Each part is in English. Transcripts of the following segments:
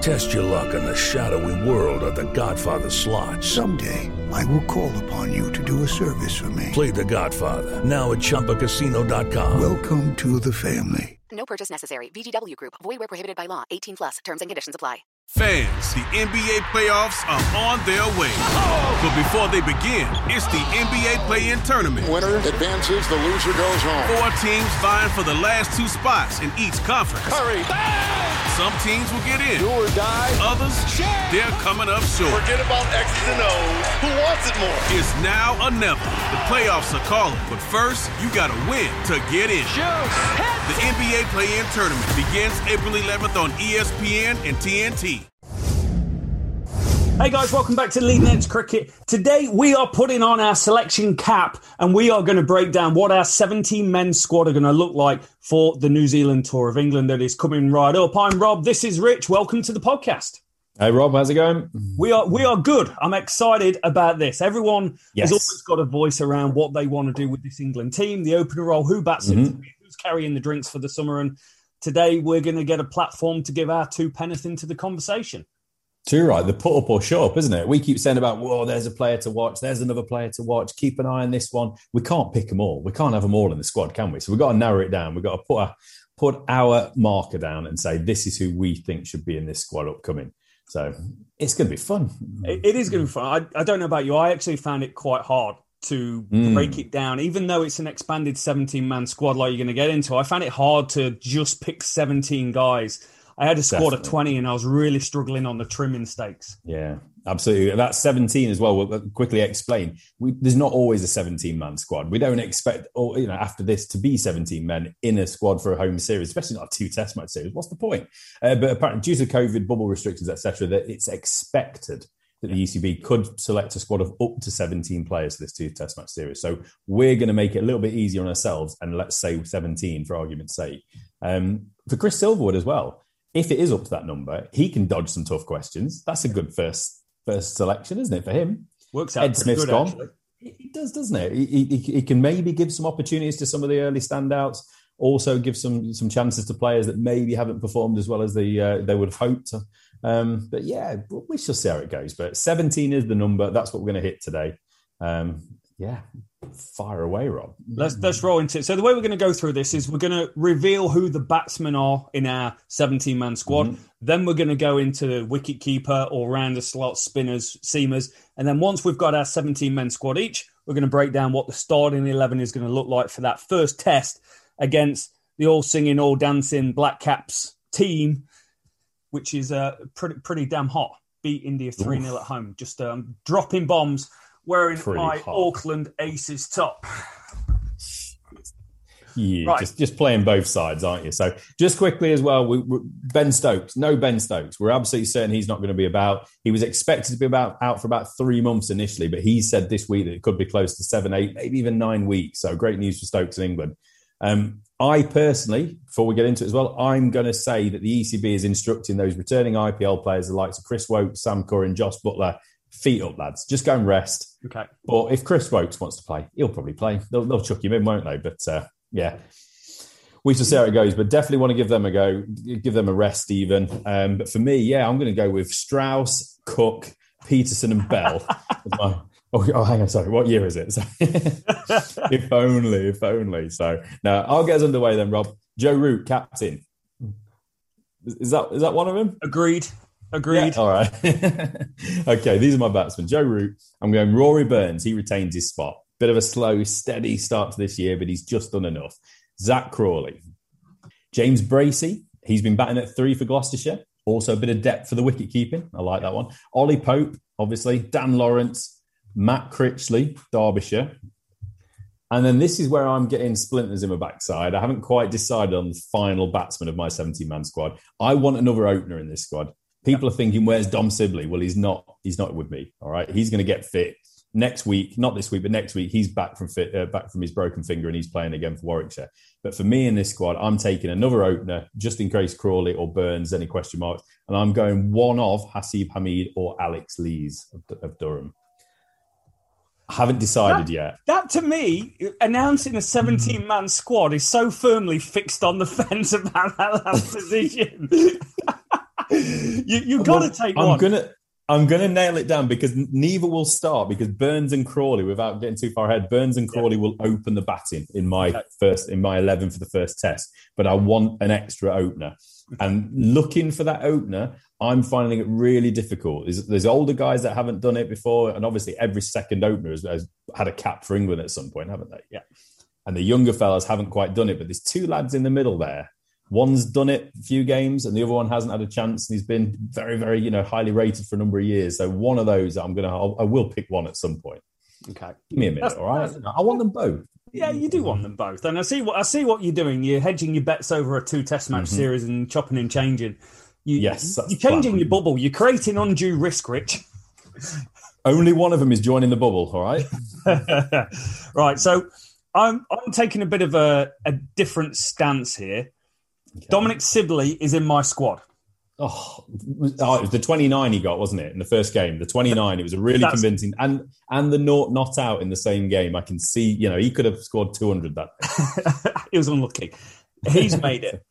Test your luck in the shadowy world of The Godfather slot. Someday, I will call upon you to do a service for me. Play The Godfather now at ChumbaCasino.com. Welcome to the family. No purchase necessary. VGW Group. Void where prohibited by law. 18 plus. Terms and conditions apply. Fans, the NBA playoffs are on their way. But before they begin, it's the NBA play-in tournament. Winner advances, the loser goes home. Four teams vying for the last two spots in each conference. Curry. Some teams will get in. Do or die. Others, they're coming up short. Forget about X's and O's. Who wants it more? It's now or never. The playoffs are calling. But first, you gotta win to get in. The NBA play-in tournament begins April 11th on ESPN and TNT. Hey guys, welcome back to Leading Edge Cricket. Today we are putting on our selection cap and we are going to break down what our 17 men squad are going to look like for the New Zealand tour of England that is coming right up. I'm Rob. This is Rich. Welcome to the podcast. Hey Rob, how's it going? We are we are good. I'm excited about this. Everyone Yes. has always got a voice around what they want to do with this England team, the opener role, who bats Mm-hmm. it, who's carrying the drinks for the summer, and today we're going to get a platform to give our two penneth into the conversation. Too right, the put up or shut up, isn't it? We keep saying about, whoa, there's a player to watch, there's another player to watch. Keep an eye on this one. We can't pick them all. We can't have them all in the squad, can we? So we've got to narrow it down. We've got to put a, put our marker down and say this is who we think should be in this squad upcoming. So it's going to be fun. It, it is going to be fun. I, I don't know about you. I actually found it quite hard to Mm. break it down, even though it's an expanded 17 man squad like you're going to get into. I found it hard to just pick 17 guys. I had a squad of 20 and I was really struggling on the trimming stakes. Yeah, absolutely. That's 17 as well. We'll quickly explain. We, there's not always a 17 man squad. We don't expect, or you know, after this to be 17 men in a squad for a home series, especially not a two test match series. What's the point? Uh, but apparently, due to COVID bubble restrictions, etc., that it's expected that the ECB could select a squad of up to 17 players for this two test match series. So we're going to make it a little bit easier on ourselves, and let's say 17 for argument's sake. Um, for Chris Silverwood as well, if it is up to that number, he can dodge some tough questions. That's a good first first selection, isn't it, for him? Works out Ed Smith's good, gone. actually. It does, doesn't it? He, he, he can maybe give some opportunities to some of the early standouts. Also, give some some chances to players that maybe haven't performed as well as they uh, they would have hoped. Um, but yeah, we shall see how it goes. But 17 is the number. That's what we're going to hit today. Um, yeah, fire away, Rob. Let's let's roll into it. So the way we're going to go through this is we're going to reveal who the batsmen are in our 17 man squad. Mm-hmm. Then we're going to go into the wicket keeper or round the slot spinners, seamers, and then once we've got our 17 men squad each, we're going to break down what the starting 11 is going to look like for that first test against the all singing, all dancing Black Caps team, which is uh, pretty pretty damn hot. Beat India 3 0 at home, just um, dropping bombs, wearing Pretty my hot. Auckland Aces top. Yeah, Right. just just playing both sides, aren't you? So just quickly as well, we, Ben Stokes, no Ben Stokes. We're absolutely certain he's not going to be about. He was expected to be about out for about three months initially, but he said this week that it could be close to seven, eight, maybe even nine weeks. So great news for Stokes in England. Um, I personally, before we get into it as well, I'm going to say that the ECB is instructing those returning IPL players, the likes of Chris Woakes, Sam Curran, Jos Buttler, feet up, lads. Just go and rest. Okay. But if Chris Woakes wants to play, he'll probably play. They'll, they'll chuck him in, won't they? But uh, yeah. we shall see how it goes, but definitely want to give them a go, give them a rest even. Um, but for me, yeah, I'm going to go with Strauss, Cook, Pietersen, and Bell. my, oh, oh, hang on, sorry, what year is it? if only, if only. So now I'll get us underway then, Rob. Joe Root, captain. Is that is that one of them? Agreed. Agreed. Yeah, all right. okay, these are my batsmen. Joe Root. I'm going Rory Burns. He retains his spot. Bit of a slow, steady start to this year, but he's just done enough. Zak Crawley. James Bracey. He's been batting at three for Gloucestershire. Also a bit of depth for the wicket keeping. I like that one. Ollie Pope, obviously. Dan Lawrence. Matt Critchley, Derbyshire. And then this is where I'm getting splinters in my backside. I haven't quite decided on the final batsman of my 17 man squad. I want another opener in this squad. People are thinking, where's Dom Sibley? Well, he's not. He's not with me. All right, he's going to get fit next week. Not this week, but next week. He's back from fit, uh, back from his broken finger, and he's playing again for Warwickshire. But for me in this squad, I'm taking another opener just in case Crawley or Burns any question marks, and I'm going one of Haseeb Hameed or Alex Lees of, of Durham. I haven't decided that, yet. That to me, announcing a 17 man squad is so firmly fixed on the fence about that last position. you you got to take I'm one. Gonna, I'm going to nail it down because neither will start because Burns and Crawley, without getting too far ahead, Burns and Crawley yeah. will open the batting in my okay. first in my 11 for the first test. But I want an extra opener. And looking for that opener, I'm finding it really difficult. There's, there's, older guys that haven't done it before, and obviously every second opener has, has, had a cap for England at some point, haven't they? Yeah. And the younger fellas haven't quite done it, but there's two lads in the middle there. One's done it a few games, and the other one hasn't had a chance. And he's been very, very, you know, highly rated for a number of years. So one of those, I'm gonna, I'll, I will pick one at some point. Okay, give me a minute, that's, all right? I want them both. Yeah, you do want them both, and I see what I see what you're doing. You're hedging your bets over a two Test match mm-hmm. series and chopping and changing. You, yes, you're changing your bubble. You're creating undue risk, Rich. Only one of them is joining the bubble. All right. right. So I'm I'm taking a bit of a, a different stance here. Okay. Dominic Sibley is in my squad. Oh, oh, it was the 29 he got, wasn't it? In the first game, the 29. It was a really convincing, and and the not not out in the same game. I can see, you know, he could have scored 200 that. he was unlucky. He's made it.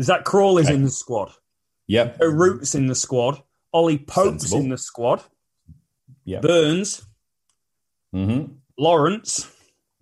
Zak Crawley's okay. in the squad. Yep. Root's in the squad. Ollie Pope's Sensible. in the squad. Yeah. Burns. Mm-hmm. Lawrence.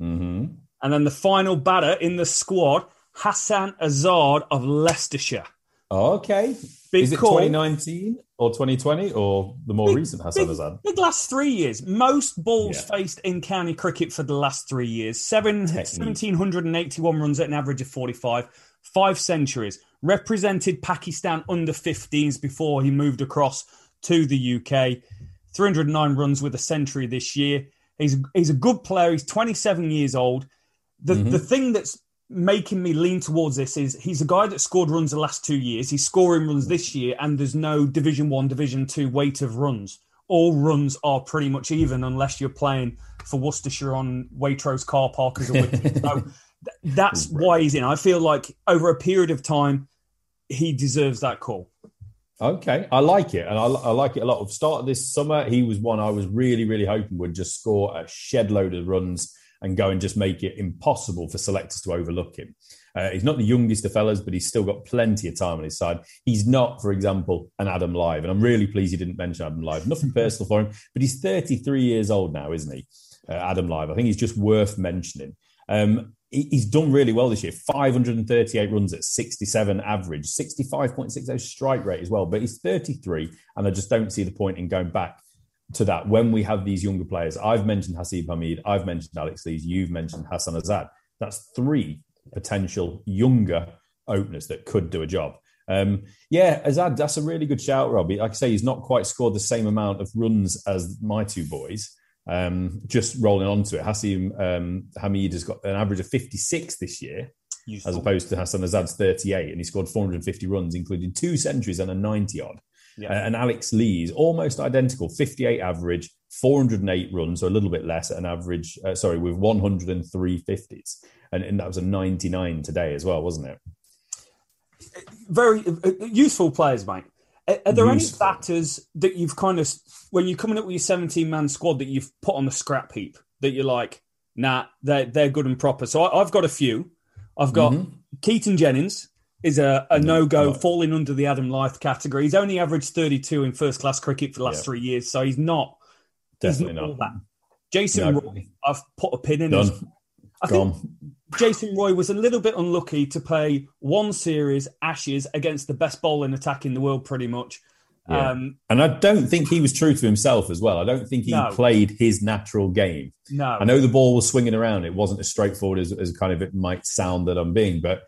Mm-hmm. And then the final batter in the squad, Hassan Azad of Leicestershire. Okay. Big Is it call. 2019 or 2020 or the more big, recent Hassan big, Azad? The last three years. Most balls yeah. faced in county cricket for the last three years. Seven, 1,781 runs at an average of 45. Five centuries represented Pakistan under 15s before he moved across to the UK. 309 runs with a century this year. He's he's a good player. He's 27 years old. The mm-hmm. the thing that's making me lean towards this is he's a guy that scored runs the last two years. He's scoring runs this year, and there's no Division One, Division Two weight of runs. All runs are pretty much even unless you're playing for Worcestershire on Waitrose car park as a wicket. so that's why he's in. I feel like over a period of time, he deserves that call. Okay, I like it, and I, I, like it a lot. Of start of this summer, he was one I was really, really hoping would just score a shed load of runs and go and just make it impossible for selectors to overlook him. Uh, he's not the youngest of fellas, but he's still got plenty of time on his side. He's not, for example, an Adam Lyth, and I'm really pleased he didn't mention Adam Lyth. Nothing personal for him, but he's 33 years old now, isn't he? Uh, Adam Lyth. I think he's just worth mentioning. Um, he's done really well this year 538 runs at 67 average 65.60 strike rate as well but he's 33 and i just don't see the point in going back to that when we have these younger players i've mentioned haseeb hameed i've mentioned alex lees you've mentioned hassan azad that's three potential younger openers that could do a job um, yeah, Azad, that's a really good shout, Robbie. Like I say, he's not quite scored the same amount of runs as my two boys, um, just rolling onto it, Hasim um, Hameed has got an average of 56 this year, Useful. as opposed to Hassan Azad's 38, and he scored 450 runs, including two centuries and a 90 odd. Yeah. Uh, and Alex Lees, almost identical, 58 average, 408 runs, so a little bit less at an average, uh, sorry, with 103 50s. And, and that was a 99 today as well, wasn't it? Very uh, useful players, mate. Are, are there Useful. any batters that you've kind of, when you're coming up with your 17 man squad, that you've put on the scrap heap that you're like, nah, they're, they're good and proper? So I, have got a few. I've got Mhm. Keaton Jennings is a, a no go, no. falling under the Adam Lyth category. He's only averaged 32 in first class cricket for the last Yeah. three years, so he's not. Definitely he's not. that. Jason No. Roy, I've put a pin in. his- Done. I think Jason Roy was a little bit unlucky to play one series Ashes against the best bowling attack in the world, pretty much. Yeah. Um, And I don't think he was true to himself as well. I don't think he No. played his natural game. no, I know the ball was swinging around. It wasn't as straightforward as, as kind of it might sound that I'm being, but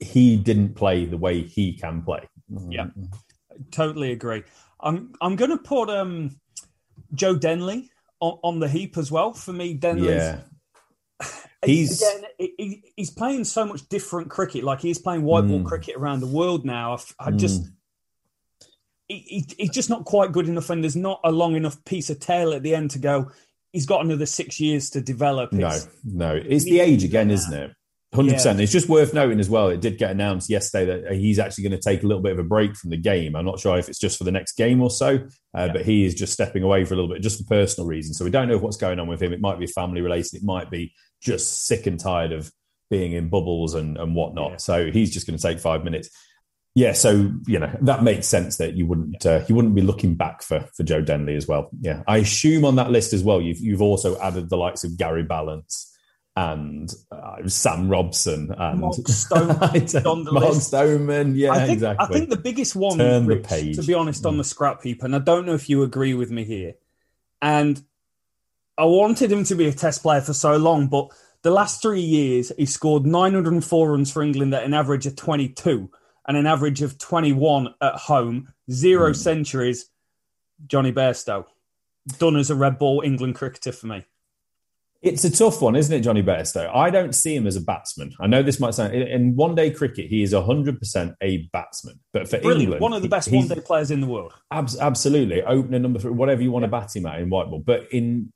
he didn't play the way he can play. Yeah. totally agree. I'm I'm going to put um, Joe Denley on, on the heap as well. For me, Denley's Yeah. He's Again, he- he, he's playing so much different cricket. Like he's playing white ball Mm. cricket around the world now. I, f- I just Mm. he, he, he's just not quite good enough, and there's not a long enough piece of tail at the end to go. He's got another six years to develop. no, It's- no. It's the age again, isn't it? Hundred percent. It's just worth noting as well. It did get announced yesterday that he's actually going to take a little bit of a break from the game. I'm not sure if it's just for the next game or so, uh, but he is just stepping away for a little bit, just for personal reasons. So we don't know what's going on with him. It might be family related. It might be just sick and tired of being in bubbles and, and whatnot. Yeah. So he's just going to take five minutes. Yeah, so you know that makes sense that you wouldn't uh, you wouldn't be looking back for for Joe Denley as well. Yeah, I assume on that list as well you've you've also added the likes of Gary Ballance and uh, Sam Robson and Mark. Stoneman. Yeah, I think exactly. I think the biggest one, Turn the page. Mm. to be honest, on the scrap heap, and I don't know if you agree with me here. And I wanted him to be a Test player for so long, but the last three years he scored 904 runs for England at an average of 22 and an average of 21 at home, zero Mm. centuries. Jonny Bairstow, done as a red ball England cricketer for me. It's a tough one, isn't it, Jonny Bairstow? I don't see him as a batsman. I know this might sound in- one day cricket, he is 100% a batsman. But for Brilliant, England, one of the best one day players in the world. Abs- absolutely. Opener number three, whatever you want to bat him at in white ball. But in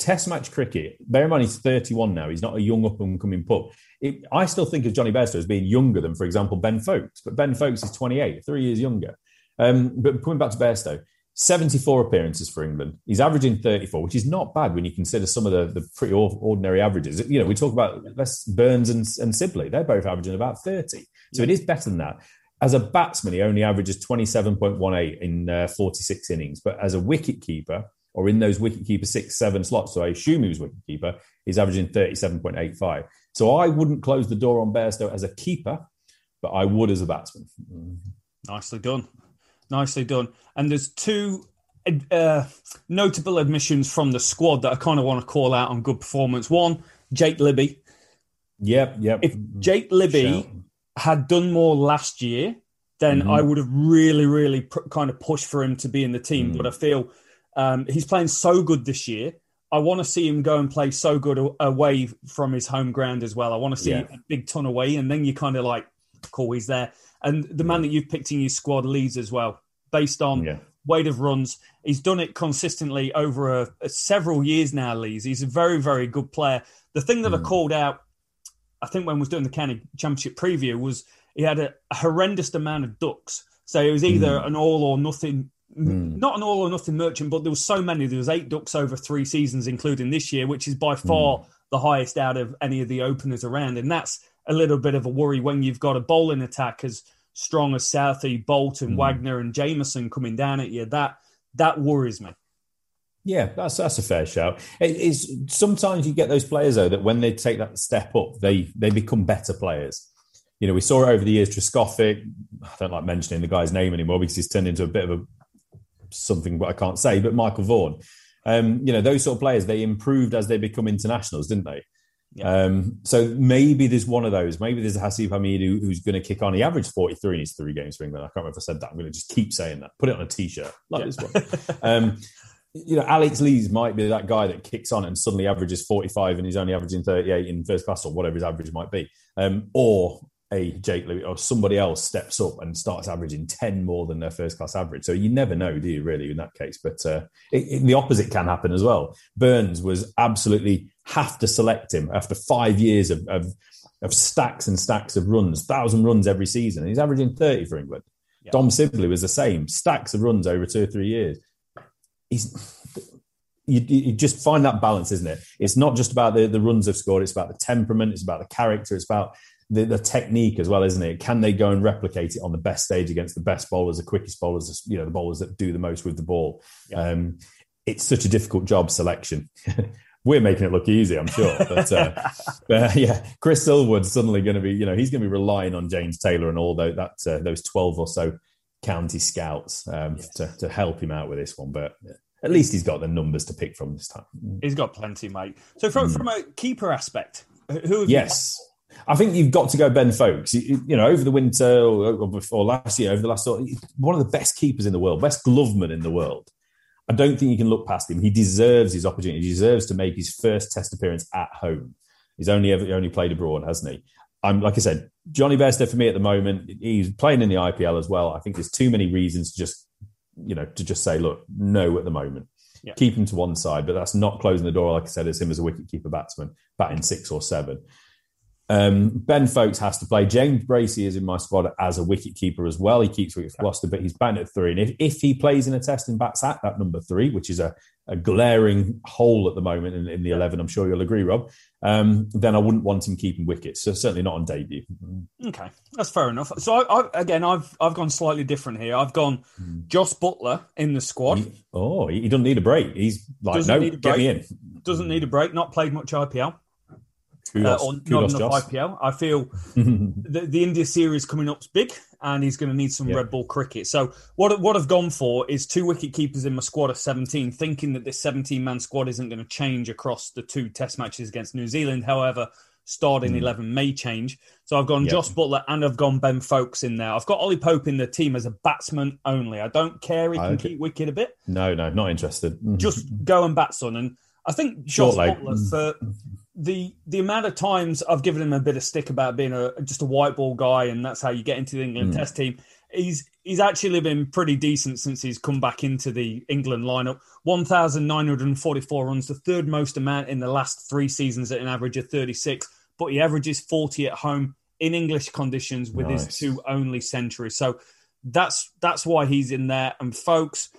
Test match cricket, bear in mind he's 31 now. He's not a young up and coming pup. It, I still think of Jonny Bairstow as being younger than, for example, Ben Foakes. But Ben Foakes is 28, three years younger. Um, but coming back to Bairstow, 74 appearances for England. He's averaging 34, which is not bad when you consider some of the, the pretty ordinary averages. You know, we talk about less Burns and, and Sibley. They're both averaging about 30. So it is better than that. As a batsman, he only averages 27.18 in uh, 46 innings. But as a wicket keeper, or in those wicket keeper six, seven slots, so I assume he was wicket keeper, he's averaging 37.85. So I wouldn't close the door on Bairstow as a keeper, but I would as a batsman. Nicely done. Nicely done. And there's two uh, notable admissions from the squad that I kind of want to call out on good performance. One, Jake Libby. Yep, yep. If Jake Libby Shout. had done more last year, then Mhm. I would have really, really pr- kind of pushed for him to be in the team. Mm. But I feel um, he's playing so good this year. I want to see him go and play so good away from his home ground as well. I want to see Yeah. a big ton away, and then you kind of like, cool, he's there. And the man that you've picked in your squad leads as well, based on Yeah. weight of runs. He's done it consistently over a, a several years now. Lees. He's a very, very good player. The thing that I Mm. called out, I think when I was doing the county championship preview, was he had a, a horrendous amount of ducks. So it was either Mm. an all or nothing. Mm. Not an all or nothing merchant, but there was so many. There was eight ducks over three seasons, including this year, which is by far the highest out of any of the openers around. And that's a little bit of a worry when you've got a bowling attack as strong as Southey, Bolton, Mm. Wagner, and Jamieson coming down at you. That that worries me. Yeah, that's that's a fair shout. It, it's sometimes you get those players though that when they take that step up, they they become better players. You know, we saw it over the years. Trescothick, I don't like mentioning the guy's name anymore because he's turned into a bit of a something what I can't say. But Michael Vaughan, um, you know, those sort of players they improved as they become internationals, didn't they? Um, so maybe there's one of those. Maybe there's a Haseeb Hameed who, who's going to kick on. He averaged 43 in his three games for England. I can't remember if I said that. I'm going to just keep saying that. Put it on a t-shirt like this one. um, you know, Alex Lees might be that guy that kicks on and suddenly averages 45 and he's only averaging 38 in first class or whatever his average might be. Um, or a Jake Lee or somebody else steps up and starts averaging 10 more than their first class average. So you never know, do you, really, in that case? But uh, it, it- the opposite can happen as well. Burns was absolutely have to select him after five years of, of, of stacks and stacks of runs, thousand runs every season. And he's averaging 30 for England. Dom Sibley was the same, stacks of runs over two or three years. He's you, you just find that balance, isn't it? It's not just about the, the runs they've scored, it's about the temperament, it's about the character, it's about the, the technique as well, isn't it? Can they go and replicate it on the best stage against the best bowlers, the quickest bowlers, you know, the bowlers that do the most with the ball? Yeah. Um, it's such a difficult job selection. We're making it look easy, I'm sure. But, uh, uh, yeah, Chris Silverwood's suddenly going to be, you know, he's going to be relying on James Taylor and all those, that, uh, those 12 or so county scouts um, yes. to, to help him out with this one. But at least he's got the numbers to pick from this time. He's got plenty, mate. So from, mm. from a keeper aspect, who yes. I think you've got to go Ben Foakes. You, you know, over the winter or, or, before last year, over the last one of the best keepers in the world, best gloveman in the world. I don't think you can look past him. He deserves his opportunity. He deserves to make his first Test appearance at home. He's only ever only played abroad, hasn't he? I'm like I said, Jonny Bairstow for me at the moment. He's playing in the IPL as well. I think there's too many reasons to just, you know, to just say, look, no at the moment. Yeah. Keep him to one side, but that's not closing the door, like I said, as him as a wicketkeeper batsman, batting six or seven. Um, ben Foakes has to play. James Bracey is in my squad as a wicket keeper as well. He keeps wickets for Gloucester, but he's banned at three. And if, if he plays in a test and bats at that number three, which is a, a glaring hole at the moment in, in the 11, I'm sure you'll agree, Rob, um, then I wouldn't want him keeping wickets. So certainly not on debut. Okay, that's fair enough. So I, I, again, I've I've gone slightly different here. I've gone mm. Buttler in the squad. He, oh, he doesn't need a break. He's like, doesn't no, get me in. Doesn't need a break. Not played much IPL. Kudos, uh, or kudos, not enough IPL. I feel the, the India series coming up's big, and he's going to need some yeah. red ball cricket. So what what I've gone for is two wicket keepers in my squad of seventeen, thinking that this seventeen man squad isn't going to change across the two Test matches against New Zealand. However, starting mm. eleven may change. So I've gone Jos Buttler and I've gone Ben Foakes in there. I've got Ollie Pope in the team as a batsman only. I don't care if he can keep wicket a bit. No, no, not interested. Just go and bat, son. And I think Jos Buttler for the the amount of times I've given him a bit of stick about being a just a white ball guy, and that's how you get into the England mm. Test team. He's he's actually been pretty decent since he's come back into the England lineup. One thousand nine hundred and forty four runs, the third most amount in the last three seasons at an average of thirty six. But he averages forty at home in English conditions with nice. his two only centuries. So that's that's why he's in there. And Foakes,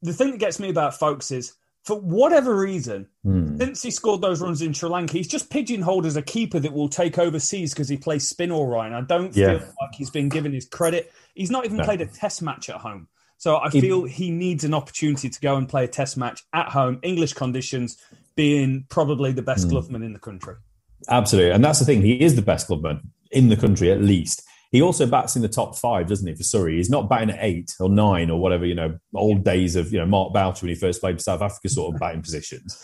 the thing that gets me about Foakes is for whatever reason, mm. since he scored those runs in Sri Lanka, he's just pigeonholed as a keeper that will take overseas because he plays spin all right. And I don't yeah. feel like he's been given his credit. He's not even no. played a test match at home. So I feel he needs an opportunity to go and play a test match at home, English conditions, being probably the best mm. gloveman in the country. Absolutely. And that's the thing. He is the best gloveman in the country, at least. He also bats in the top five, doesn't he, for Surrey? He's not batting at eight or nine or whatever, you know, old days of, you know, Mark Boucher when he first played for South Africa sort of batting positions.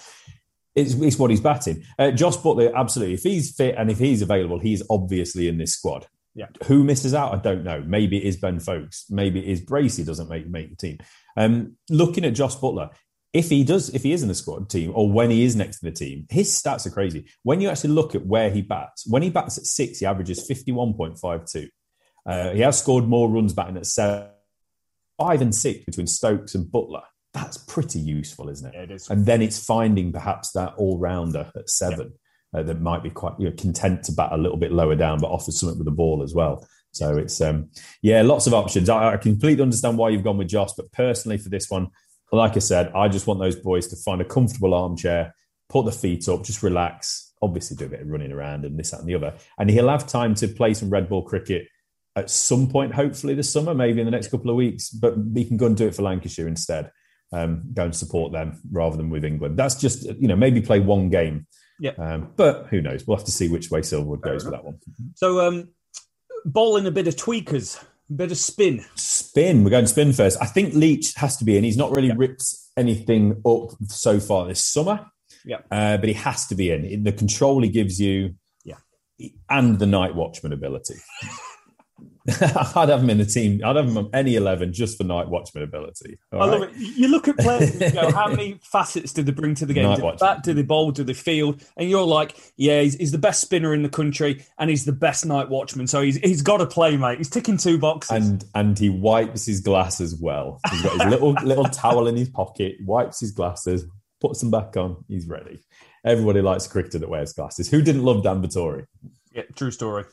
It's, it's what he's batting. Uh, Jos Buttler, absolutely. If he's fit and if he's available, he's obviously in this squad. Yeah. Who misses out? I don't know. Maybe it is Ben Foakes. Maybe it is Bracey doesn't make, make the team. Um, looking at Jos Buttler, if he does, if he is in the squad team or when he is next to the team, his stats are crazy. When you actually look at where he bats, when he bats at six, he averages 51.52. Uh, he has scored more runs batting at seven, five and six between Stokes and Buttler. That's pretty useful, isn't it? Yeah, it is. And then it's finding perhaps that all rounder at seven yeah. uh, that might be quite you know, content to bat a little bit lower down, but offers something with the ball as well. So it's um, yeah, lots of options. I, I completely understand why you've gone with Jos, but personally for this one, like I said, I just want those boys to find a comfortable armchair, put the feet up, just relax. Obviously, do a bit of running around and this, that, and the other. And he'll have time to play some red ball cricket at some point, hopefully this summer, maybe in the next couple of weeks. But we can go and do it for Lancashire instead. Um, go and support them rather than with England. That's just you know maybe play one game. Yeah. Um, but who knows? We'll have to see which way Silverwood goes with that one. So um, bowling a bit of tweakers, a bit of spin. Spin. We're going to spin first. I think Leach has to be in. He's not really yeah. ripped anything up so far this summer. Yeah. Uh, but he has to be in. The control he gives you. Yeah. And the night watchman ability. I'd have him in the team. I'd have him on any eleven just for night watchman ability. I right? love it. You look at players and you go, how many facets do they bring to the game? Night do they bat, do they bowl, do they field? And you're like, yeah, he's, he's, the best spinner in the country, and he's the best night watchman. So he's he's got to play, mate. He's ticking two boxes, and and he wipes his glasses well. He's got his little little towel in his pocket, wipes his glasses, puts them back on. He's ready. Everybody likes a cricketer that wears glasses. Who didn't love Dan Vettori? Yeah, true story.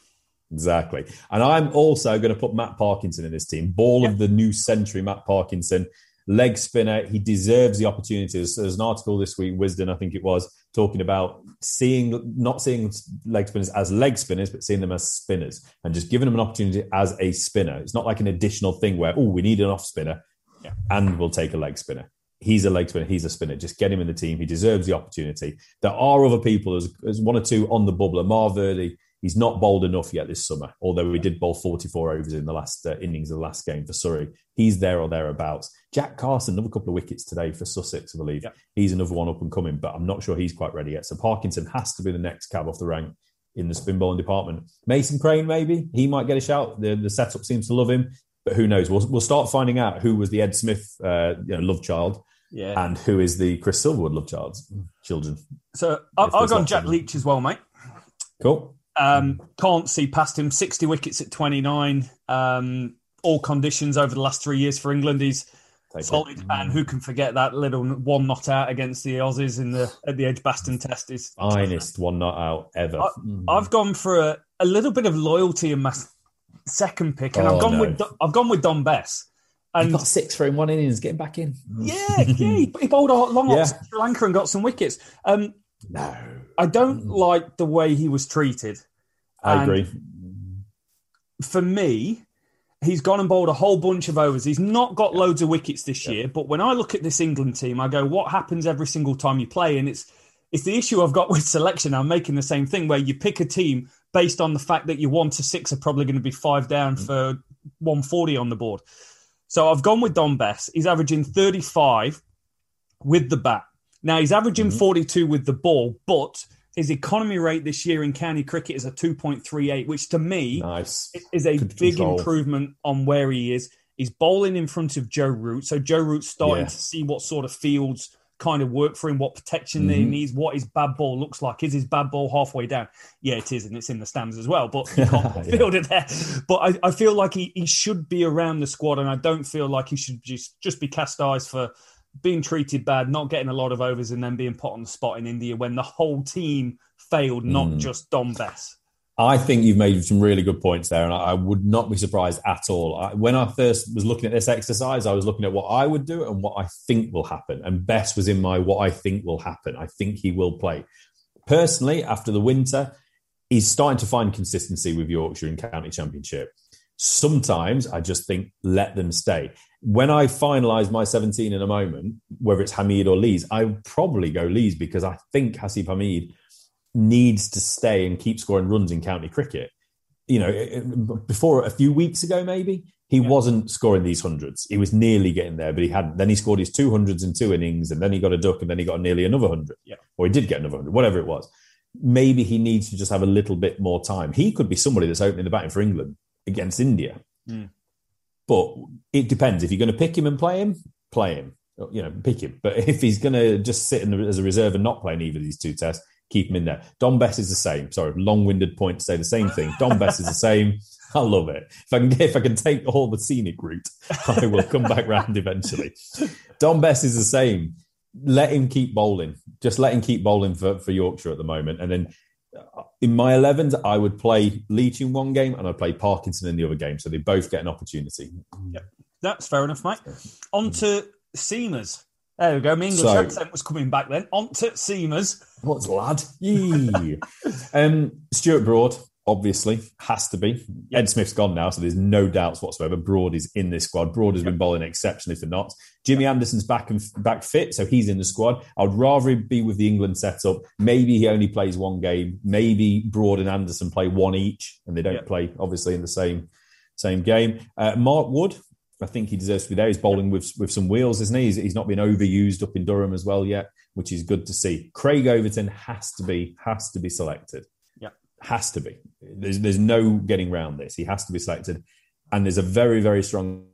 Exactly. And I'm also going to put Matt Parkinson in this team. Ball yeah. of the new century, Matt Parkinson. Leg spinner. He deserves the opportunity. There's, an article this week, Wisden, I think it was, talking about seeing not seeing leg spinners as leg spinners, but seeing them as spinners and just giving them an opportunity as a spinner. It's not like an additional thing where oh we need an off spinner, Yeah. and we'll take a leg spinner. He's a leg spinner. He's a spinner. Just get him in the team. He deserves the opportunity. There are other people. There's, there's one or two on the bubble. Amar Virdi, he's not bowled enough yet this summer, although he did bowl 44 overs in the last uh, innings of the last game for Surrey. He's there or thereabouts. Jack Carson, another couple of wickets today for Sussex, I believe. He's another one up and coming, but I'm not sure he's quite ready yet. So Parkinson has to be the next cab off the rank in the spin bowling department. Mason Crane, maybe he might get a shout. The, the setup seems to love him, but who knows? We'll, we'll start finding out who was the Ed Smith uh, you know, love child. Yeah. And who is the Chris Silverwood love child children? So I've gone Jack. Leach as well, mate. Cool. Um, can't see past him. 60 wickets at 29. Um, all conditions over the last three years for England. He's Take it. solid. And who can forget that little one not out against the Aussies in the at the Edgbaston Test? Is Finest one not out ever. I, I've gone for a, a little bit of loyalty in my second pick, and Oh, I've gone no. with I've gone with Dom Bess. He And got six for him, one innings, getting back in. yeah, yeah, he, he bowled a long Yeah. off Sri Lanka and got some wickets. Um, No, I don't mm. like the way he was treated. I And agree. For me, he's gone and bowled a whole bunch of overs. He's not got loads of wickets this year, but when I look at this England team, I go, what happens every single time you play? And it's it's the issue I've got with selection. I'm making the same thing where you pick a team based on the fact that your one to six are probably going to be five down mm. for 140 on the board. So I've gone with Dom Bess. He's averaging 35 with the bat. Now he's averaging 42 with the ball, but his economy rate this year in county cricket is a 2.38, which to me Nice. is a Good big control. improvement on where he is. He's bowling in front of Joe Root. So Joe Root's starting Yeah. to see what sort of fields kind of work for him, what protection he Mhm. needs, what his bad ball looks like. Is his bad ball halfway down? Yeah, it is, and it's in the stands as well. But you can't Yeah. field it there. But I, I feel like he, he should be around the squad, and I don't feel like he should just, just be cast eyes for being treated bad, not getting a lot of overs, and then being put on the spot in India when the whole team failed, not Mm. just Dom Bess. I think you've made some really good points there, and I I would not be surprised at all. I, when I first was looking at this exercise, I was looking at what I would do and what I think will happen. And Bess was in my what I think will happen. I think he will play. Personally, after the winter, he's starting to find consistency with Yorkshire in county championship. Sometimes I just think let them stay. When I finalise my 17 in a moment, whether it's Hameed or Lees, I probably go Lees because I think Haseeb Hameed needs to stay and keep scoring runs in county cricket. You know, before a few weeks ago, maybe he wasn't scoring these hundreds. He was nearly getting there, but he had. Then he scored his two hundreds in two innings, and then he got a duck, and then he got nearly another hundred. Yeah. or he did get another hundred, whatever it was. Maybe he needs to just have a little bit more time. He could be somebody that's opening the batting for England against India. Mm. But it depends. If you're going to pick him and play him, play him. You know, pick him. But if he's going to just sit in the, as a reserve and not play in either of these two tests, keep him in there. Dom Bess is the same. Sorry, long-winded point to say the same thing. Dom Bess is the same. I love it. If I can, if I can take all the scenic route, I will come back round eventually. Dom Bess is the same. Let him keep bowling. Just let him keep bowling for, for Yorkshire at the moment. And then in my 11s, I would play Leach in one game and I'd play Parkinson in the other game. So they both get an opportunity. Yep. That's fair enough, mate. On to Seamers. There we go. My English So- accent was coming back then. On to Seamers. What's lad? Yee. um, Stuart Broad, obviously, has to be. Ed Smith's gone now, so there's no doubts whatsoever. Broad is in this squad. Broad has been bowling exceptionally for Notts. Jimmy Anderson's back and back fit, so he's in the squad. I'd rather him be with the England setup. Maybe he only plays one game. Maybe Broad and Anderson play one each, and they don't Yeah. play obviously in the same same game. Uh, Mark Wood. I think he deserves to be there. He's bowling with with some wheels, isn't he? He's, he's not been overused up in Durham as well yet, which is good to see. Craig Overton has to be has to be selected. Has to be. There's there's no getting around this. He has to be selected, and there's a very very strong.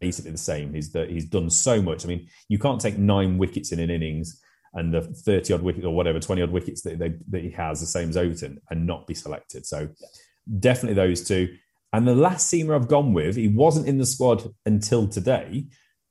Basically the same. He's the, he's done so much. I mean, you can't take nine wickets in an innings and the thirty odd wickets or whatever twenty odd wickets that they, that he has, the same as Overton, and not be selected. So definitely those two. And the last seamer I've gone with, he wasn't in the squad until today,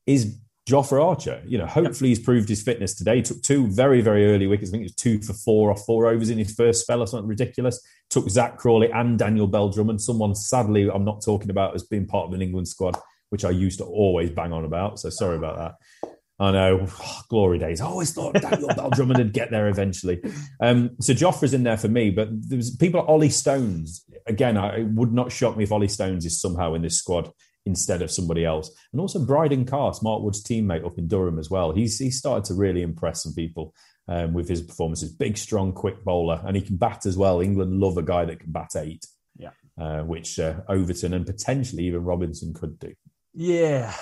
is Jofra Archer. You know, hopefully he's proved his fitness today. Took two very, very early wickets. I think it was two for four or four overs in his first spell or something ridiculous. Took Zak Crawley and Daniel Bell and someone sadly I'm not talking about as being part of an England squad, which I used to always bang on about. So sorry about that. I know, glory days. I always thought Daniel Bell Drummond would get there eventually. Um, so Jofra's in there for me, but there's people like Ollie Stones. Again, I, it would not shock me if Ollie Stones is somehow in this squad instead of somebody else. And also Brydon Carse, Mark Wood's teammate up in Durham as well. He's he started to really impress some people um, with his performances. Big, strong, quick bowler, and he can bat as well. England love a guy that can bat eight. Yeah, uh, which uh, Overton and potentially even Robinson could do. Yeah,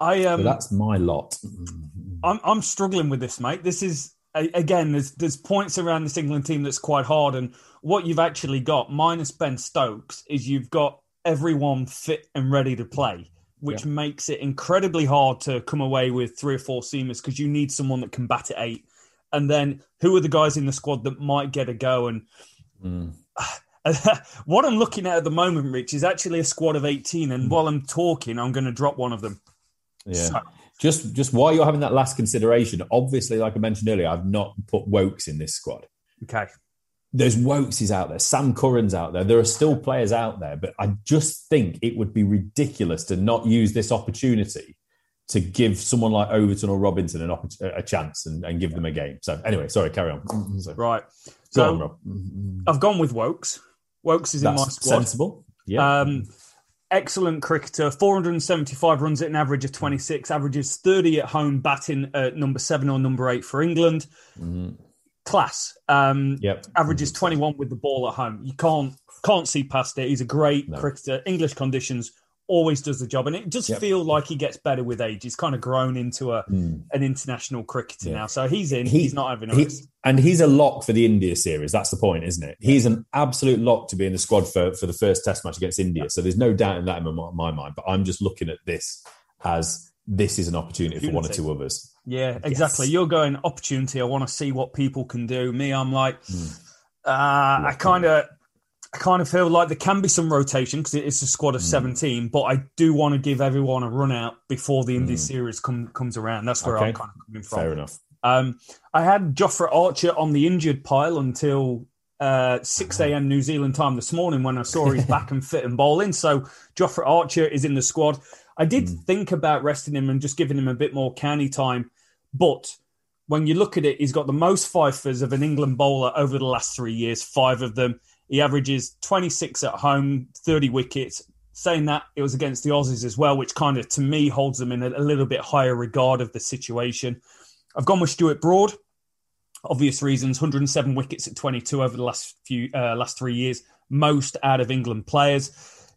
I um, so that's my lot. I'm I'm struggling with this, mate. This is again, there's there's points around this England team that's quite hard, and what you've actually got, minus Ben Stokes, is you've got everyone fit and ready to play, which yeah. makes it incredibly hard to come away with three or four seamers because you need someone that can bat at eight. And then who are the guys in the squad that might get a go? And mm. what I'm looking at at the moment, Rich, is actually a squad of 18. And mm. while I'm talking, I'm going to drop one of them. Yeah. So, just just while you're having that last consideration, obviously, like I mentioned earlier, I've not put Woakes in this squad. Okay. There's Woakeses out there, Sam Curran's out there. There are still players out there, but I just think it would be ridiculous to not use this opportunity to give someone like Overton or Robinson an opp- a chance and, and give them a game. So anyway, sorry, carry on. So, right. So on, Rob. I've gone with Woakes. Woakes is That's in my squad. Sensible. Yeah. Um, excellent cricketer, 475 runs at an average of 26, averages 30 at home, batting at number seven or number eight for England. Mm-hmm. Class. Um, yep. Averages 21 with the ball at home. You can't can't see past it. He's a great no. cricketer. English conditions always does the job, and it does yep. feel like he gets better with age. He's kind of grown into a mm. an international cricketer yeah. now, so he's in. He, he's not having he, and he's a lock for the India series. That's the point, isn't it? He's an absolute lock to be in the squad for for the first Test match against India. So there's no doubt in that in my, my, mind. But I'm just looking at this as this is an opportunity, opportunity. for one or two others. Yeah, exactly. Yes. You're going opportunity. I want to see what people can do. Me, I'm like. Mm. Uh, I kind of I kind of feel like there can be some rotation because it's a squad of mm. 17, but I do want to give everyone a run out before the Indy mm. series come, comes around. That's where okay. I'm kind of coming from. Fair enough. Um, I had Jofra Archer on the injured pile until uh, 6 a.m. New Zealand time this morning when I saw he's back and fit and bowling. So Jofra Archer is in the squad. I did mm. think about resting him and just giving him a bit more county time, but when you look at it, he's got the most fifers of an England bowler over the last three years, five of them. He averages 26 at home, 30 wickets. Saying that, it was against the Aussies as well, which kind of, to me, holds them in a, a little bit higher regard of the situation. I've gone with Stuart Broad. Obvious reasons, 107 wickets at 22 over the last few uh, last three years, most out of England players.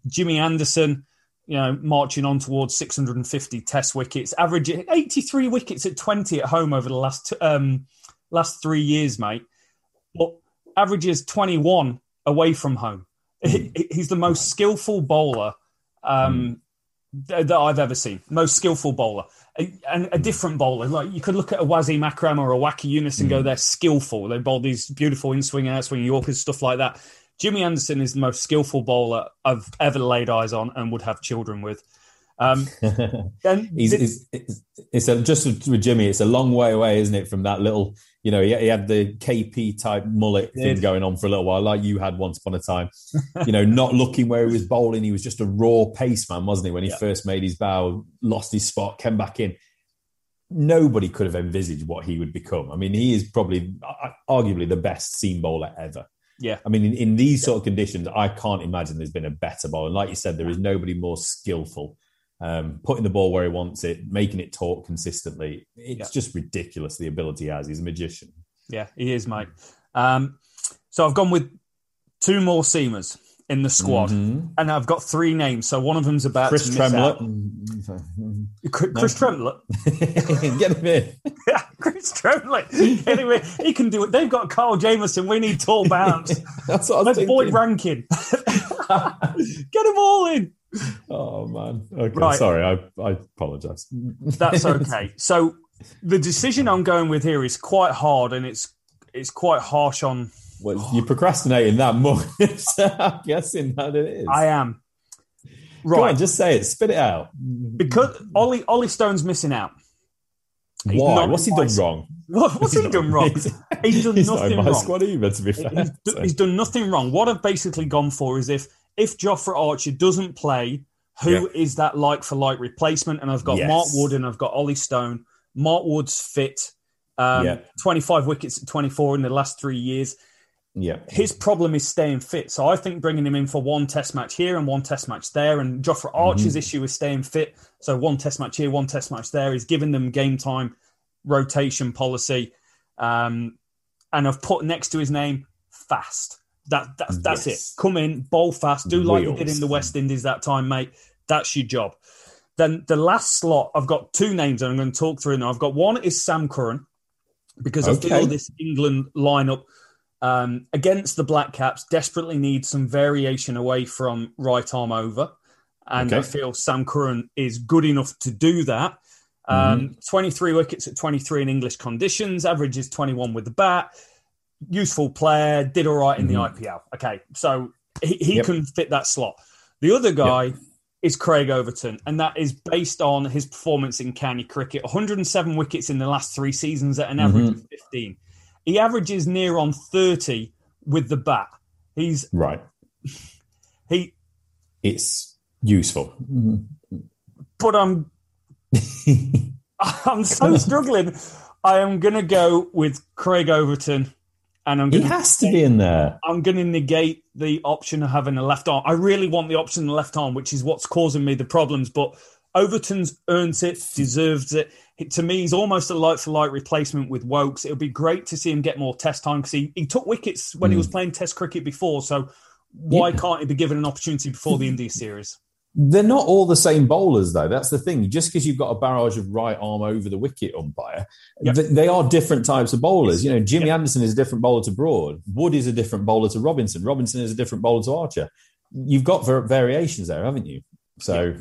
Jimmy Anderson, you know, marching on towards 650 Test wickets, averaging 83 wickets at 20 at home over the last um, last three years, mate. But averages 21 away from home. Mm. He's the most skillful bowler um, mm. that I've ever seen. Most skillful bowler. And a, different bowler. Like you could look at a Wasim Akram or a Waqar Younis and mm. go, they're skillful. They bowl these beautiful in swing, out swing Yorkers, stuff like that. Jimmy Anderson is the most skillful bowler I've ever laid eyes on and would have children with. Um, he's, he's, it's, it's a, just with Jimmy, it's a long way away, isn't it, from that little, you know, he, he had the KP type mullet thing going on for a little while, like you had once upon a time. you know, not looking where he was bowling, he was just a raw pace man, wasn't he? When he yeah. first made his bow, lost his spot, came back in. Nobody could have envisaged what he would become. I mean, he is probably, arguably, the best seam bowler ever. Yeah. I mean, in, in these sort of conditions, I can't imagine there's been a better bowler. And like you said, there is nobody more skillful um, putting the ball where he wants it, making it talk consistently. It's yeah. just ridiculous the ability he has. He's a magician. Yeah, he is, mate. Um, so I've gone with two more seamers in the squad, mm-hmm. and I've got three names. So one of them's about Chris Tremlett. Chris Tremlett. Get him in. yeah, Chris. Anyway, he can do it. They've got Carl Jamieson. We need tall bounce. That's what I was Let's Boyd Rankin. Get them all in oh man. Okay, right. sorry. I I apologize. That's okay. so the decision I'm going with here is quite hard, and it's it's quite harsh on. Well, you're procrastinating that much. I'm guessing that it is. I am. Right, on, just say it. Spit it out. Because Ollie Ollie Stone's missing out. Why? What's he done wrong? What, what's he's he done wrong? He's done he's nothing not wrong. Squad either, to be fair. He's, so. he's, done nothing wrong. What I've basically gone for is if if Jofra Archer doesn't play, who yeah. is that like for like replacement? And I've got yes. Mark Wood and I've got Ollie Stone. Mark Wood's fit. Um, Yeah. 25 wickets at 24 in the last three years. Yeah. His problem is staying fit. So I think bringing him in for one test match here and one test match there. And Jofra Archer's issue is staying fit. So one test match here, one test match there. He's giving them game time rotation policy. Um, and I've put next to his name fast. That, that's that's Yes. it. Come in, bowl fast, do like you did in the West Indies that time, mate. That's your job. Then the last slot, I've got two names and I'm going to talk through now. I've got one is Sam Curran because I feel this England lineup um, against the Black Caps desperately needs some variation away from right arm over. And I feel Sam Curran is good enough to do that. Um, Mm-hmm. 23 wickets at 23 in English conditions, averages 21 with the bat. Useful player, did all right in the IPL. Okay, so he, he Mm-hmm. Yep. can fit that slot. The other guy is Craig Overton, and that is based on his performance in county cricket 107 wickets in the last three seasons at an average Mm-hmm. of 15. He averages near on 30 with the bat. He's Right. he, It's useful. but I'm I'm so struggling. I am going to go with Craig Overton, and I'm Gonna He has to be in there. I'm going to negate the option of having a left arm. I really want the option of the left arm, which is what's causing me the problems. But Overton's earns it, deserves it. It- to me, he's almost a light for light replacement with Woakes. It would be great to see him get more test time because he, he took wickets when he was playing Test cricket before. So why Hmm. Yeah. can't he be given an opportunity before the India series? They're not all the same bowlers, though. That's the thing. Just because you've got a barrage of right arm over the wicket umpire, Yep. th- they are different types of bowlers. You know, Jimmy Anderson is a different bowler to Broad. Wood is a different bowler to Robinson. Robinson is a different bowler to Archer. You've got var- variations there, haven't you? So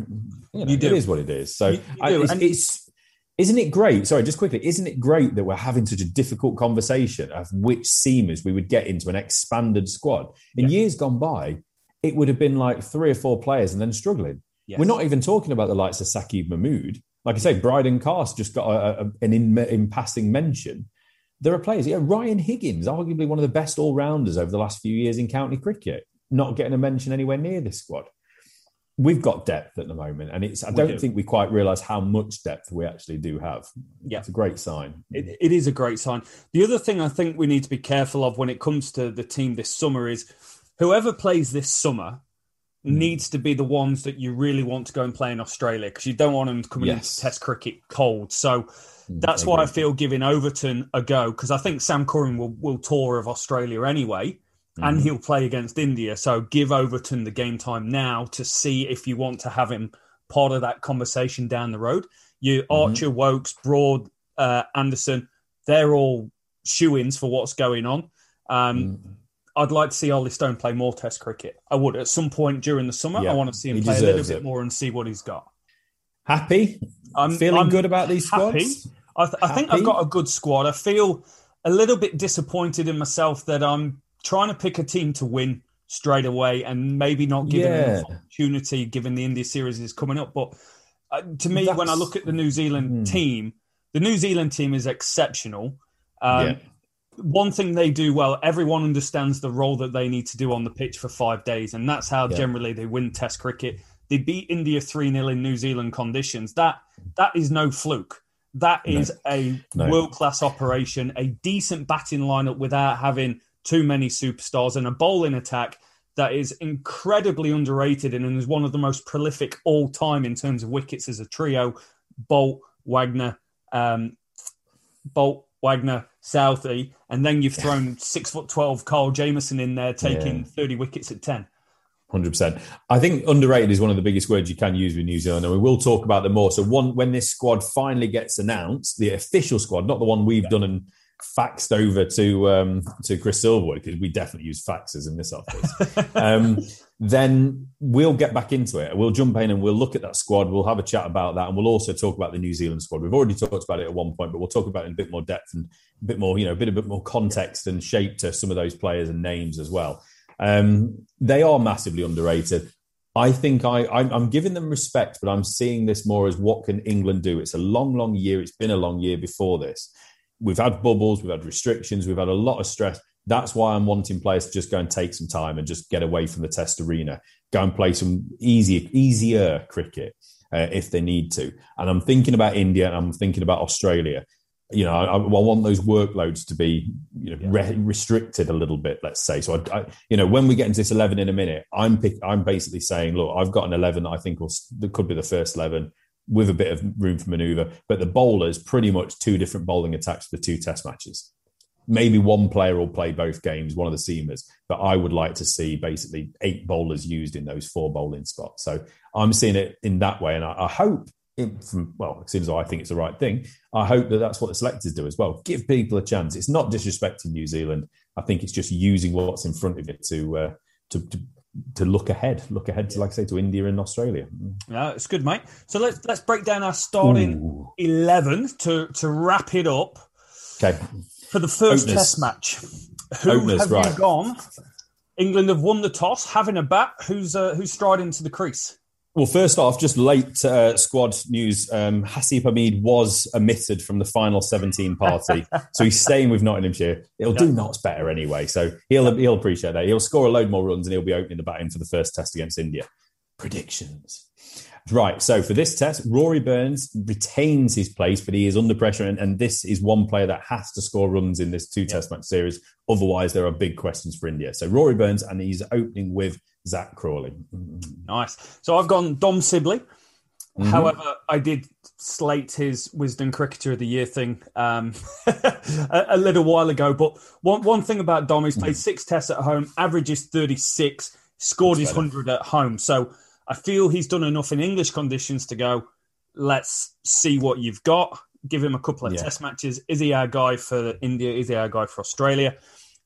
you, know, You do. it is what it is. So You- you I- it's, And- it's isn't it great? Sorry, just quickly, isn't it great that we're having such a difficult conversation of which seamers we would get into an expanded squad? In years gone by, it would have been like three or four players and then struggling. Yes. We're not even talking about the likes of Saqib Mahmood. Like I say, Brydon Carse just got a, a, an in, in passing mention. There are players. Yeah, Ryan Higgins, arguably one of the best all rounders over the last few years in county cricket, not getting a mention anywhere near this squad. We've got depth at the moment, and it's. I We don't do. think we quite realise how much depth we actually do have. Yeah. it's a great sign. It, it is a great sign. The other thing I think we need to be careful of when it comes to the team this summer is whoever plays this summer Hmm. needs to be the ones that you really want to go and play in Australia because you don't want them coming Yes. into Test cricket cold. So that's I why I feel giving Overton a go because I think Sam Curran will, will tour of Australia anyway. Hmm. And he'll play against India. So give Overton the game time now to see if you want to have him part of that conversation down the road. You Mm-hmm. Archer, Woakes, Broad, uh, Anderson, they're all shoe ins for what's going on. Um, Mm. I'd like to see Ollie Stone play more Test cricket. I would at some point during the summer. Yeah, I want to see him play a little deserves bit it. more and see what he's got. Happy, I'm feeling I'm good about these happy. squads. I, th- I think I've got a good squad. I feel a little bit disappointed in myself that I'm trying to pick a team to win straight away and maybe not giving Yeah. enough opportunity given the India series is coming up. But uh, to me, when I Hmm. look at the New Zealand team, the New Zealand team is exceptional. Um, Yeah. One thing they do well, everyone understands the role that they need to do on the pitch for five days, and that's how Yeah. generally they win Test cricket. They beat India three 0 in New Zealand conditions. That that is no fluke. That is a No. world class operation, a decent batting lineup without having too many superstars, and a bowling attack that is incredibly underrated and is one of the most prolific all time in terms of wickets as a trio. Boult, Wagner, um, Boult, Wagner, Southey, and then you've thrown six foot twelve Carl Jamieson in there taking Yeah. thirty wickets at ten. Hundred percent. I think underrated is one of the biggest words you can use with New Zealand, and we will talk about them more. So, one when this squad finally gets announced, the official squad, not the one we've done and faxed over to um, to Chris Silverwood, because we definitely use faxes in this office. um, then we'll get back into it. We'll jump in and we'll look at that squad. We'll have a chat about that, and we'll also talk about the New Zealand squad. We've already talked about it at one point, but we'll talk about it in a bit more depth and a bit more, you know, a bit a bit more context and shape to some of those players and names as well. Um, they are massively underrated. I think I, I'm, I'm giving them respect, but I'm seeing this more as what can England do? It's a long, long year. It's been a long year before this. We've had bubbles, we've had restrictions, we've had a lot of stress. That's why I'm wanting players to just go and take some time and just get away from the test arena, go and play some easier, easier cricket. uh, if they need to. And I'm thinking about India and I'm thinking about Australia. You know, I, I want those workloads to be you know, re- restricted a little bit. Let's say. So, I, I, you know, when we get into this eleven in a minute, I'm pick, I'm basically saying, look, I've got an eleven that I think will that could be the first eleven with a bit of room for manoeuvre. But the bowlers, pretty much two different bowling attacks for the two test matches. Maybe one player will play both games, one of the seamers, but I would like to see basically eight bowlers used in those four bowling spots. So I'm seeing it in that way. And I, I hope, it, from, well, as soon as I think it's the right thing, I hope that that's what the selectors do as well. Give people a chance. It's not disrespecting New Zealand. I think it's just using what's in front of it to, uh, to, to to look ahead, look ahead to, like I say, to India and Australia. Yeah, it's good, mate. So let's let's break down our starting Ooh. eleven to to wrap it up. Okay. For the first Openers. Test match, who Openers, have right. you gone? England have won the toss, having a bat. Who's uh, who's striding to the crease? Well, first off, just late uh, squad news. Um, Haseeb Hameed was omitted from the final 17 party. so he's staying with Nottinghamshire. It'll yeah. do Notts better anyway. So he'll, he'll appreciate that. He'll score a load more runs and he'll be opening the batting for the first test against India. Predictions. Right. So for this test, Rory Burns retains his place, but he is under pressure. And, and this is one player that has to score runs in this two yeah. test match series. Otherwise, there are big questions for India. So Rory Burns, and he's opening with Zak Crawley. Nice. So I've gone Dom Sibley. Mm-hmm. However, I did slate his Wisden Cricketer of the Year thing um, a, a, little while ago. But one, one thing about Dom, he's played six tests at home, averages 36, scored That's his better. 100 at home. So I feel he's done enough in English conditions to go, let's see what you've got. Give him a couple of yeah. test matches. Is he our guy for India? Is he our guy for Australia?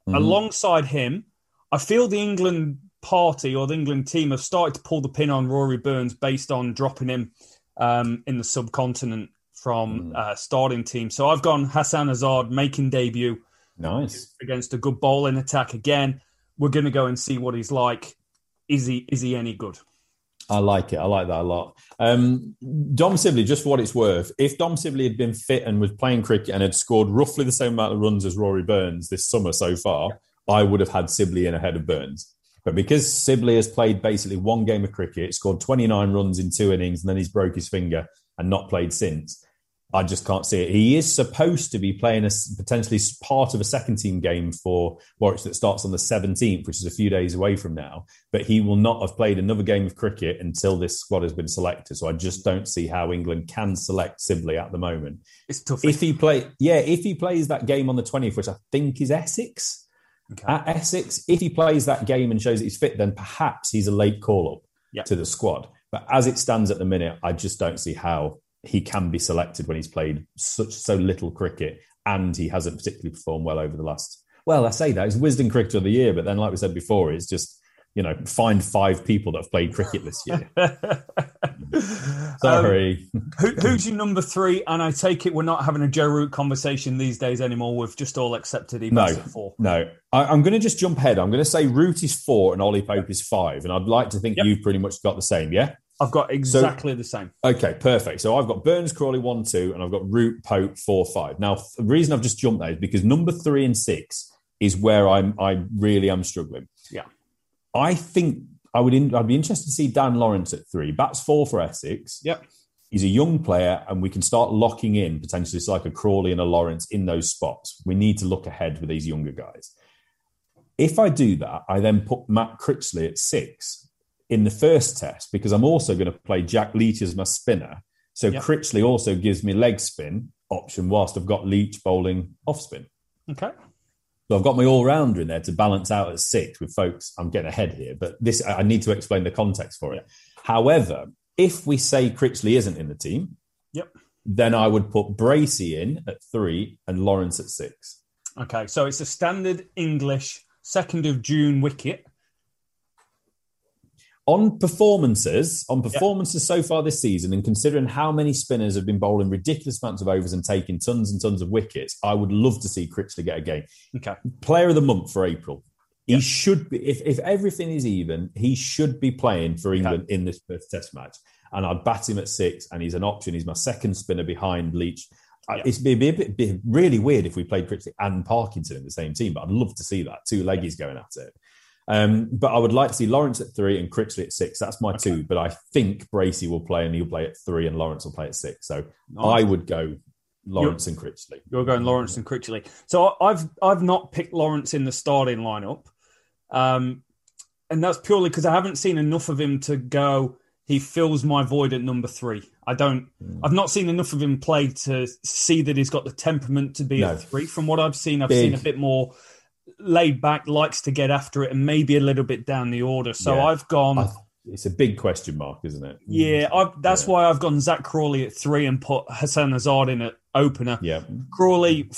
Mm-hmm. Alongside him, I feel the England party or the England team have started to pull the pin on Rory Burns based on dropping him um, in the subcontinent from mm. uh, starting team. So I've gone Hasan Azad making debut. Nice against a good bowling attack again. We're going to go and see what he's like. Is he is he any good? I like it. I like that a lot. Um, Dom Sibley, just for what it's worth, if Dom Sibley had been fit and was playing cricket and had scored roughly the same amount of runs as Rory Burns this summer so far, I would have had Sibley in ahead of Burns. But because Sibley has played basically one game of cricket, scored 29 runs in two innings, and then he's broke his finger and not played since, I just can't see it. He is supposed to be playing a potentially part of a second team game for Warwick that starts on the 17th, which is a few days away from now. But he will not have played another game of cricket until this squad has been selected. So I just don't see how England can select Sibley at the moment. It's tough. If he play, yeah, if he plays that game on the 20th, which I think is Essex, okay. at Essex, if he plays that game and shows that he's fit, then perhaps he's a late call up yep. to the squad. But as it stands at the minute, I just don't see how he can be selected when he's played such so little cricket and he hasn't particularly performed well over the last. Well, I say that he's Wisden Cricketer of the Year, but then, like we said before, it's just you know find five people that have played cricket this year. Sorry. Um, who, who's your number three? And I take it we're not having a Joe Root conversation these days anymore. We've just all accepted he no, four. No, I, am going to just jump ahead. I'm going to say Root is four and Ollie Pope is five, and I'd like to think yep. you've pretty much got the same. Yeah. I've got exactly so, the same. Okay, perfect. So I've got Burns, Crawley one, two, and I've got Root, Pope four, five. Now the reason I've just jumped there is because number three and six is where I'm I really am struggling. Yeah, I think I would. In, I'd be interested to see Dan Lawrence at three. Bats four for Essex. Yep. He's a young player, and we can start locking in potentially. It's like a Crawley and a Lawrence in those spots. We need to look ahead with these younger guys. If I do that, I then put Matt Critchley at six in the first test because I'm also going to play Jack Leach as my spinner. So yep. Critchley also gives me leg spin option whilst I've got Leach bowling off spin. Okay. So I've got my all rounder in there to balance out at six with Foakes. I'm getting ahead here, but this I need to explain the context for it. However, if we say Critchley isn't in the team, yep, then I would put Bracey in at three and Lawrence at six. Okay, so it's a standard English second of June wicket on performances, on performances so far this season, and considering how many spinners have been bowling ridiculous amounts of overs and taking tons and tons of wickets, I would love to see Critchley get a game. Okay. Player of the month for April. He should be, if, if everything is even, he should be playing for England okay. in this first test match. And I'd bat him at six, and he's an option. He's my second spinner behind Leach. Yep. It's be, be, be, really weird if we played Critchley and Parkinson in the same team, but I'd love to see that. Two leggies going at it. Um, but I would like to see Lawrence at three and Critchley at six. That's my two. But I think Bracey will play and he'll play at three and Lawrence will play at six. So Nice. I would go Lawrence and Critchley. You're going Lawrence and Critchley. So I've I've not picked Lawrence in the starting lineup, um, and that's purely because I haven't seen enough of him to go. He fills my void at number three. I don't. Hmm. I've not seen enough of him play to see that he's got the temperament to be No. a three. From what I've seen, I've Big. seen a bit more laid back, likes to get after it, and maybe a little bit down the order. So Yeah. I've gone. I- it's a big question mark, isn't it? yeah, I've, that's why I've gone Zak Crawley at three and put Hasan Azad in at opener. Yeah. Crawley,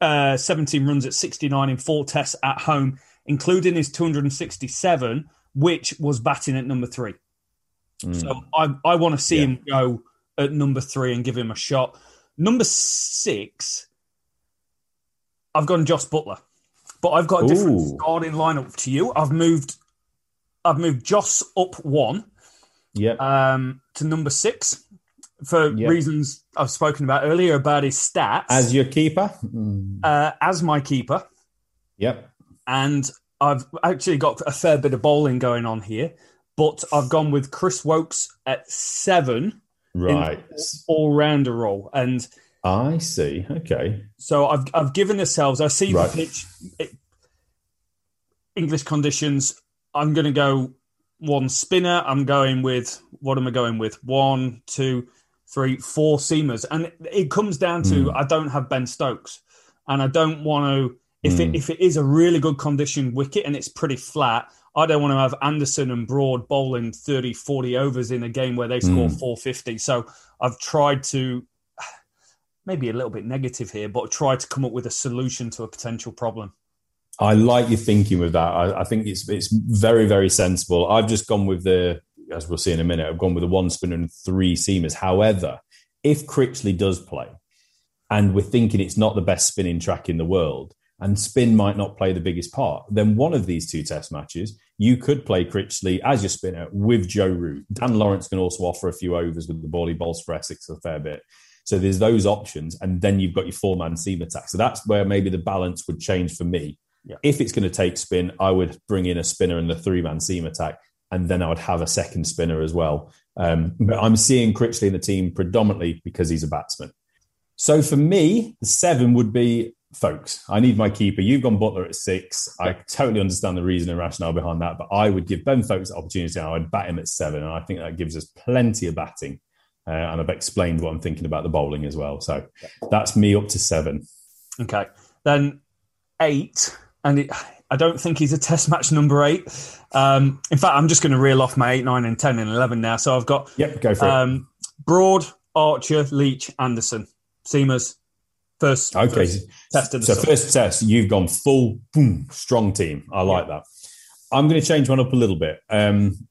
417 runs at 69 in four tests at home, including his 267, which was batting at number three. Mm. So I, I want to see him go at number three and give him a shot. Number six, I've gone Jos Buttler, but I've got a different Ooh. starting lineup to you. I've moved, I've moved Jos up one Yep. um, to number six for Yep. reasons I've spoken about earlier about his stats As your keeper? Uh, as my keeper, Yep. and I've actually got a fair bit of bowling going on here. But I've gone with Chris Woakes at seven Right. all rounder role, and I see. Okay. so I've I've given ourselves. I see Right. the pitch, it, English conditions. I'm going to go one spinner. I'm going with what am I going with? One, two, three, four seamers, and it, comes down to Hmm. I don't have Ben Stokes, and I don't want to. If Hmm. it if it is a really good condition wicket and it's pretty flat, I don't want to have Anderson and Broad bowling 30, 40 overs in a game where they score Hmm. 450. So I've tried to maybe a little bit negative here, but try to come up with a solution to a potential problem. I like your thinking with that. I, I think it's it's very very sensible. I've just gone with the as we'll see in a minute. I've gone with the one spinner and three seamers. However, if Critchley does play, and we're thinking it's not the best spinning track in the world, and spin might not play the biggest part, then one of these two test matches you could play Critchley as your spinner with Joe Root. Dan Lawrence can also offer a few overs with the ball. He bowls for Essex a fair bit. So there's those options, and then you've got your four man seam attack. So that's where maybe the balance would change for me. Yeah. If it's going to take spin, I would bring in a spinner and the three man seam attack, and then I would have a second spinner as well. Um, but I'm seeing Critchley in the team predominantly because he's a batsman. So for me, the seven would be Foakes. I need my keeper. You've gone Buttler at six. I totally understand the reason and rationale behind that, but I would give Ben Foakes the opportunity. I would bat him at seven, and I think that gives us plenty of batting. Uh, and I've explained what I'm thinking about the bowling as well. So that's me up to seven. Okay. Then eight, and it, I don't think he's a test match number eight. Um, in fact, I'm just going to reel off my eight, nine, and 10 and 11 now. So I've got Yep, go for it. um, Broad, Archer, Leach, Anderson, Seamers, first, Okay. first test of the So summer. first test, you've gone full boom, strong team. I like that. I'm going to change one up a little bit. Um,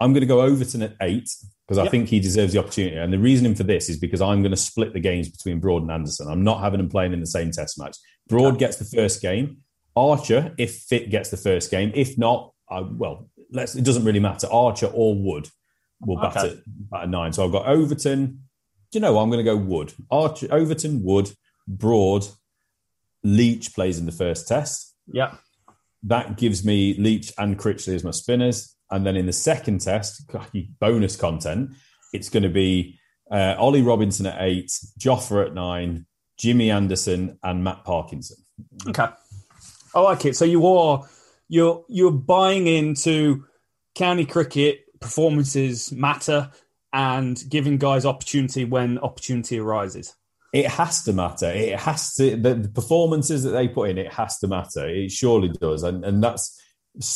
I'm going to go Overton at eight because I Yep. think he deserves the opportunity. And the reasoning for this is because I'm going to split the games between Broad and Anderson. I'm not having them playing in the same test match. Broad gets the first game. Archer, if fit, gets the first game. If not, I, well, let's, it doesn't really matter. Archer or Wood will bat, Okay. at, bat at nine. So I've got Overton. Do you know what? I'm going to go Wood. Archer, Overton, Wood, Broad, Leach plays in the first test. yeah. That gives me Leach and Critchley as my spinners. And then in the second test, bonus content, it's going to be uh, Ollie Robinson at eight, Jofra at nine, Jimmy Anderson, and Matt Parkinson. Okay. I like it. So you are you're you're buying into county cricket performances matter and giving guys opportunity when opportunity arises. It has to matter. It has to the, the performances that they put in. It has to matter. It surely does, and and that's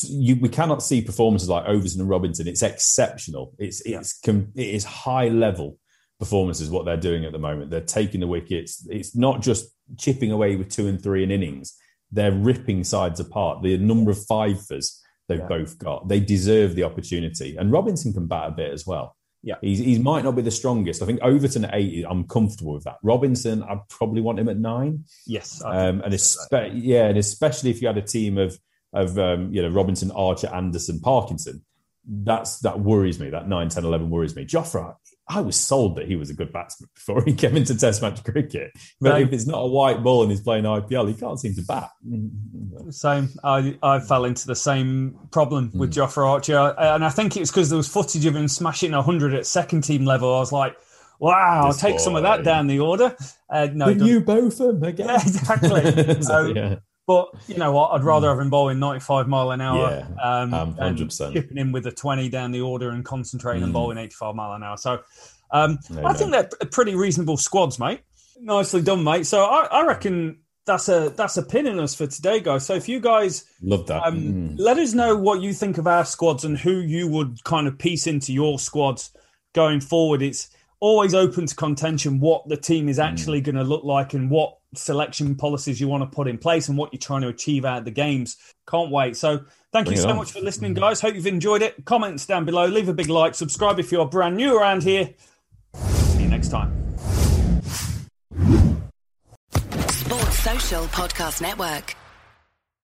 you. We cannot see performances like Overton and Robinson. It's exceptional. It's it's com, it is high level performances what they're doing at the moment. They're taking the wickets. It's not just chipping away with two and three in innings. They're ripping sides apart. The number of fivers they've both got. They deserve the opportunity, and Robinson can bat a bit as well. Yeah. He's, he might not be the strongest. I think Overton at eight, I'm comfortable with that. Robinson, I'd probably want him at nine. Yes. Um, and espe- yeah, and especially if you had a team of of um, you know Robinson, Archer, Anderson, Parkinson, that's that worries me. That 9, 10, 11 worries me. Jofra, I was sold that he was a good batsman before he came into Test match cricket. But Same. if it's not a white ball and he's playing IPL, he can't seem to bat. Same. I, I fell into the same problem with Hmm. Jofra Archer. And I think it was because there was footage of him smashing 100 at second team level. I was like, wow, I'll This take some of that down the order. Uh, no, it With doesn't- you both them again. Yeah, exactly. So, yeah. But you know what? I'd rather have him bowling 95 mile an hour Yeah, um, um, 100%. chipping in with a 20 down the order and concentrating on Mm. bowling 85 mile an hour. So um, I Amen. think they're pretty reasonable squads, mate. Nicely done, mate. So I, I reckon that's a that's a pin in us for today, guys. So if you guys Love that. um, Mm. let us know what you think of our squads and who you would kind of piece into your squads going forward. It's always open to contention what the team Mm. is actually going to look like and what selection policies you want to put in place and what you're trying to achieve out of the games. Can't wait. So thank Bring you so on. much for listening, guys. Hope you've enjoyed it. Comments down below. Leave a big like. Subscribe if you're brand new around here. See you next time. Sports Social Podcast Network.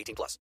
18 plus.